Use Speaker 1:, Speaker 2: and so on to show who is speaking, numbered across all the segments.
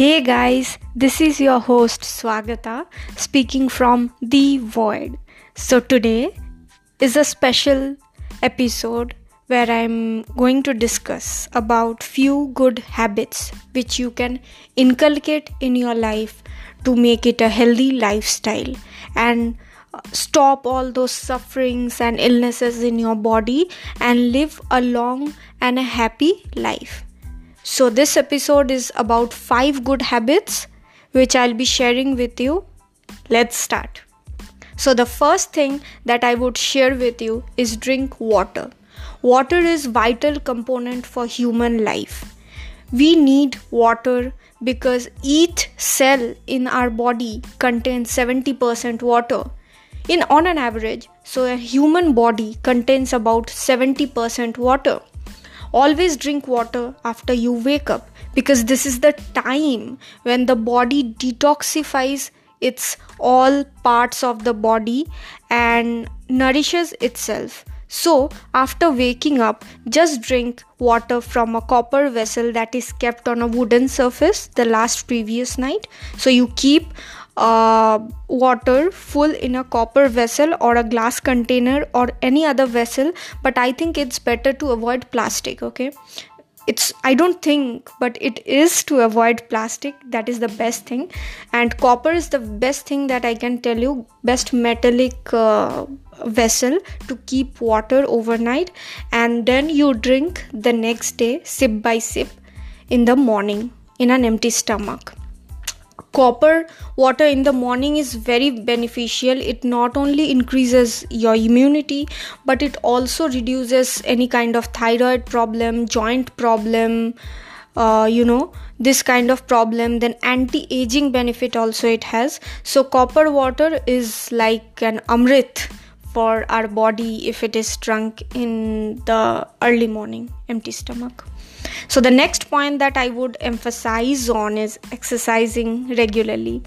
Speaker 1: Hey guys, this is your host Swagata speaking from The Void. So today is a special episode where I'm going to discuss about few good habits which you can inculcate in your life to make it a healthy lifestyle and stop all those sufferings and illnesses in your body and live a long and a happy life. So, this episode is about five good habits which I'll be sharing with you. Let's start. So, the first thing that I would share with you is drink water. Water is vital component for human life. We need water because each cell in our body contains 70% water. In on an average, so a human body contains about 70% water always drink water after you wake up because this is the time when the body detoxifies its all parts of the body and nourishes itself. So after waking up just drink water from a copper vessel that is kept on a wooden surface the last previous night. So you keep uh, water full in a copper vessel or a glass container or any other vessel but i think it's better to avoid plastic okay? It's i don't think but it is to avoid plastic that is the best thing. And copper is the best thing that i can tell you best metallic uh, vessel to keep water overnight. And then you drink the next day sip by sip in the morning in an empty stomach copper water in the morning is very beneficial. It not only increases your immunity but it also reduces any kind of thyroid problem joint problem uh, you know this kind of problem then anti-aging benefit also it has. So copper water is like an amrit for our body if it is drunk in the early morning empty stomach so, the next point that I would emphasize on is exercising regularly.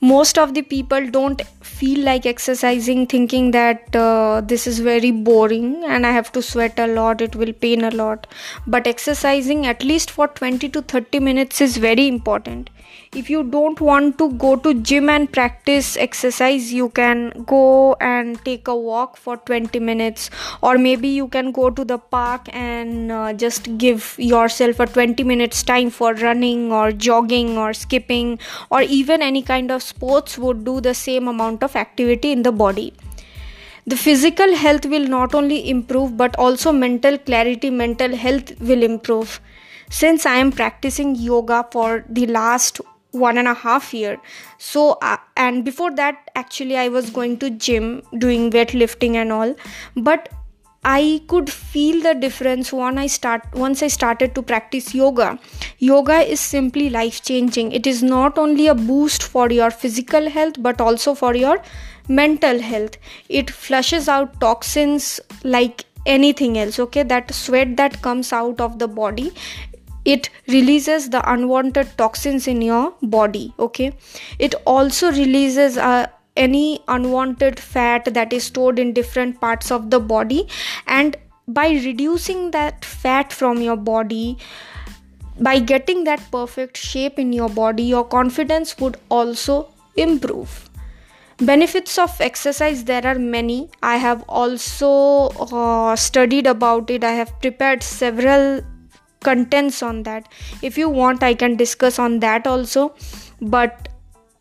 Speaker 1: Most of the people don't feel like exercising, thinking that uh, this is very boring and I have to sweat a lot, it will pain a lot. But exercising at least for 20 to 30 minutes is very important. If you don't want to go to gym and practice exercise you can go and take a walk for 20 minutes. Or maybe you can go to the park and uh, just give yourself a 20 minutes time for running or jogging or skipping. Or even any kind of sports would do the same amount of activity in the body. The physical health will not only improve but also mental clarity mental health will improve. Since i am practicing yoga for the last one and a half year so uh, and before that actually i was going to gym doing weightlifting and all. But i could feel the difference when i start once i started to practice yoga. Yoga is simply life changing it is not only a boost for your physical health but also for your mental health. It flushes out toxins like anything else okay? That sweat that comes out of the body it releases the unwanted toxins in your body okay? It also releases uh, any unwanted fat that is stored in different parts of the body. And by reducing that fat from your body by getting that perfect shape in your body your confidence would also improve. Benefits of exercise there are many. I have also uh, studied about it. I have prepared several contents on that. If you want i can discuss on that also. But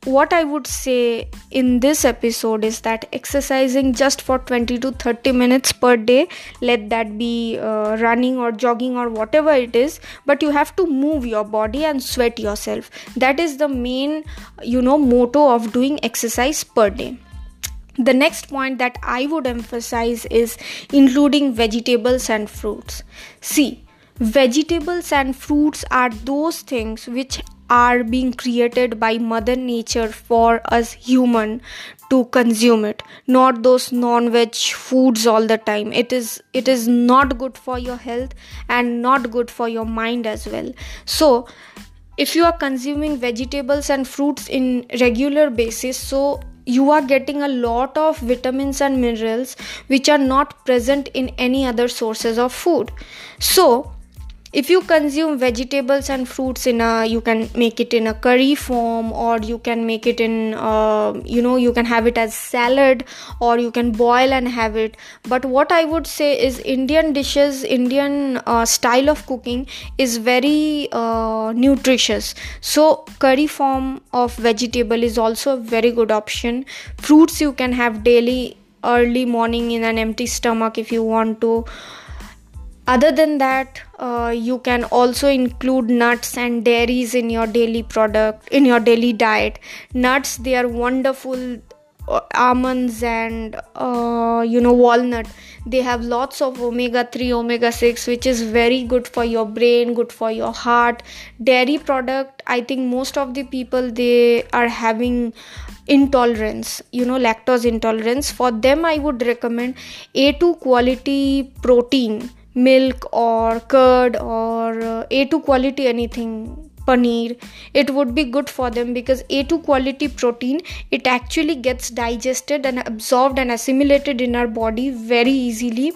Speaker 1: what i would say in this episode is that exercising just for 20 to 30 minutes per day let that be uh, running or jogging or whatever it is but you have to move your body and sweat yourself. That is the main you know motto of doing exercise per day. The next point that i would emphasize is including vegetables and fruits. See vegetables and fruits are those things which are being created by mother nature for us human to consume it not those non-veg foods all the time. It is it is not good for your health and not good for your mind as well. So if you are consuming vegetables and fruits in regular basis so you are getting a lot of vitamins and minerals which are not present in any other sources of food. So if you consume vegetables and fruits in a you can make it in a curry form or you can make it in uh, you know you can have it as salad or you can boil and have it. But what i would say is indian dishes indian uh, style of cooking is very uh, nutritious. So curry form of vegetable is also a very good option. Fruits you can have daily early morning in an empty stomach if you want to other than that uh, you can also include nuts and dairies in your daily product in your daily diet. Nuts they are wonderful uh, almonds and uh, you know walnut. They have lots of omega 3 omega 6 which is very good for your brain good for your heart. Dairy product i think most of the people they are having intolerance you know lactose intolerance. For them i would recommend a2 quality protein milk or curd or uh, a2 quality anything paneer it would be good for them because a2 quality protein it actually gets digested and absorbed and assimilated in our body very easily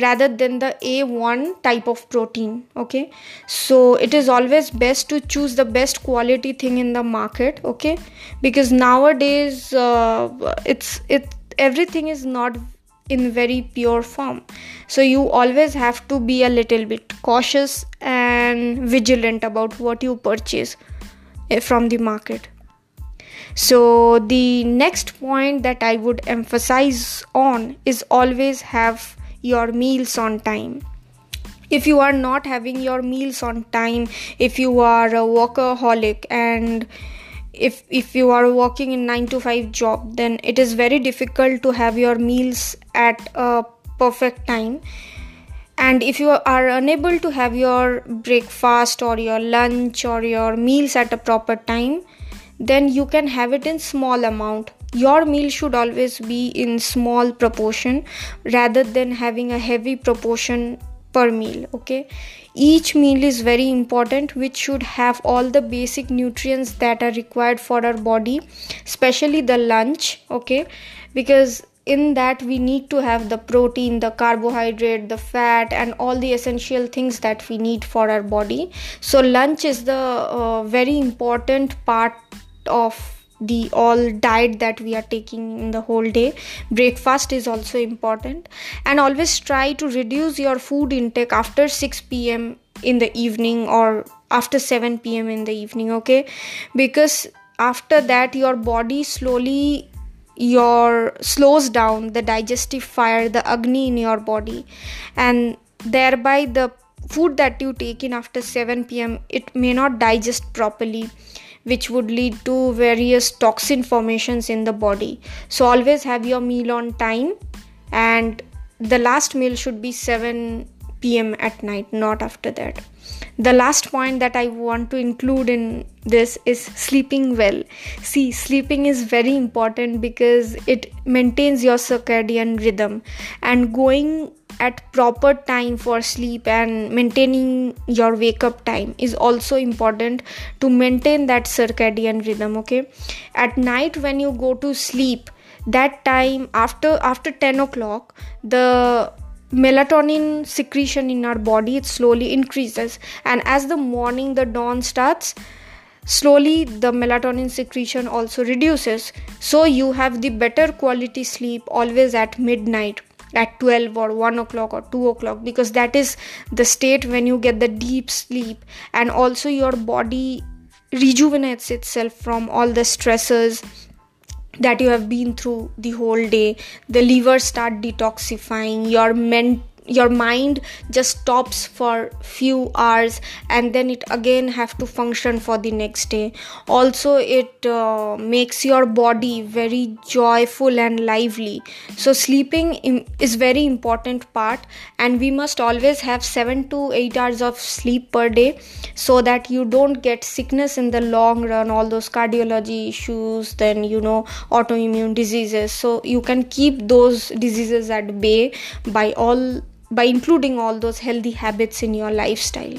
Speaker 1: rather than the a1 type of protein okay? So it is always best to choose the best quality thing in the market okay? Because nowadays uh, it's it everything is not in very pure form. So you always have to be a little bit cautious and vigilant about what you purchase eh, from the market. So the next point that i would emphasize on is always have your meals on time. If you are not having your meals on time if you are a workaholic and if if you are working in 9 to 5 job then it is very difficult to have your meals at a perfect time. And if you are unable to have your breakfast or your lunch or your meals at a proper time then you can have it in small amount. Your meal should always be in small proportion rather than having a heavy proportion per meal okay each meal is very important which should have all the basic nutrients that are required for our body especially the lunch okay? Because in that we need to have the protein the carbohydrate the fat and all the essential things that we need for our body. So lunch is the uh, very important part of the all diet that we are taking in the whole day. Breakfast is also important. And always try to reduce your food intake after 6 pm in the evening or after 7 pm in the evening okay? Because after that your body slowly your slows down the digestive fire the agni in your body. And thereby the food that you take in after 7 pm it may not digest properly which would lead to various toxin formations in the body. So always have your meal on time and the last meal should be 7 pm at night not after that the last point that i want to include in this is sleeping well. See sleeping is very important because it maintains your circadian rhythm and going at proper time for sleep and maintaining your wake up time is also important to maintain that circadian rhythm okay? At night when you go to sleep that time after after 10 o'clock the melatonin secretion in our body it slowly increases. And as the morning the dawn starts slowly the melatonin secretion also reduces. So you have the better quality sleep always at midnight at 12 or 1 o'clock or 2 o'clock because that is the state when you get the deep sleep. And also your body rejuvenates itself from all the stressors that you have been through the whole day the liver start detoxifying your men your mind just stops for few hours and then it again have to function for the next day. Also it uh, makes your body very joyful and lively. So sleeping is very important part and we must always have 7 to 8 hours of sleep per day so that you don't get sickness in the long run. All those cardiology issues then you know autoimmune diseases. So you can keep those diseases at bay by all by including all those healthy habits in your lifestyle.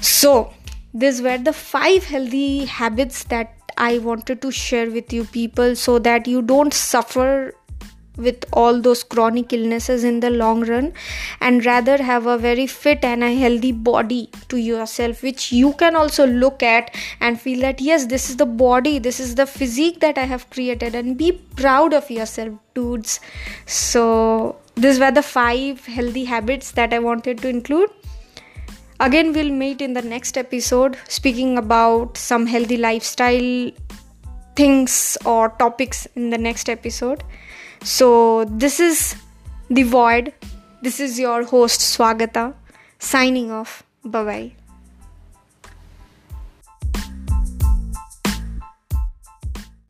Speaker 1: So, these were the five healthy habits that I wanted to share with you people so that you don't suffer with all those chronic illnesses in the long run and rather have a very fit and a healthy body to yourself which you can also look at and feel that yes this is the body this is the physique that i have created and be proud of yourself dudes so these were the five healthy habits that i wanted to include again we'll meet in the next episode speaking about some healthy lifestyle things or topics in the next episode so, this is The Void. This is your host Swagata signing off. Bye bye.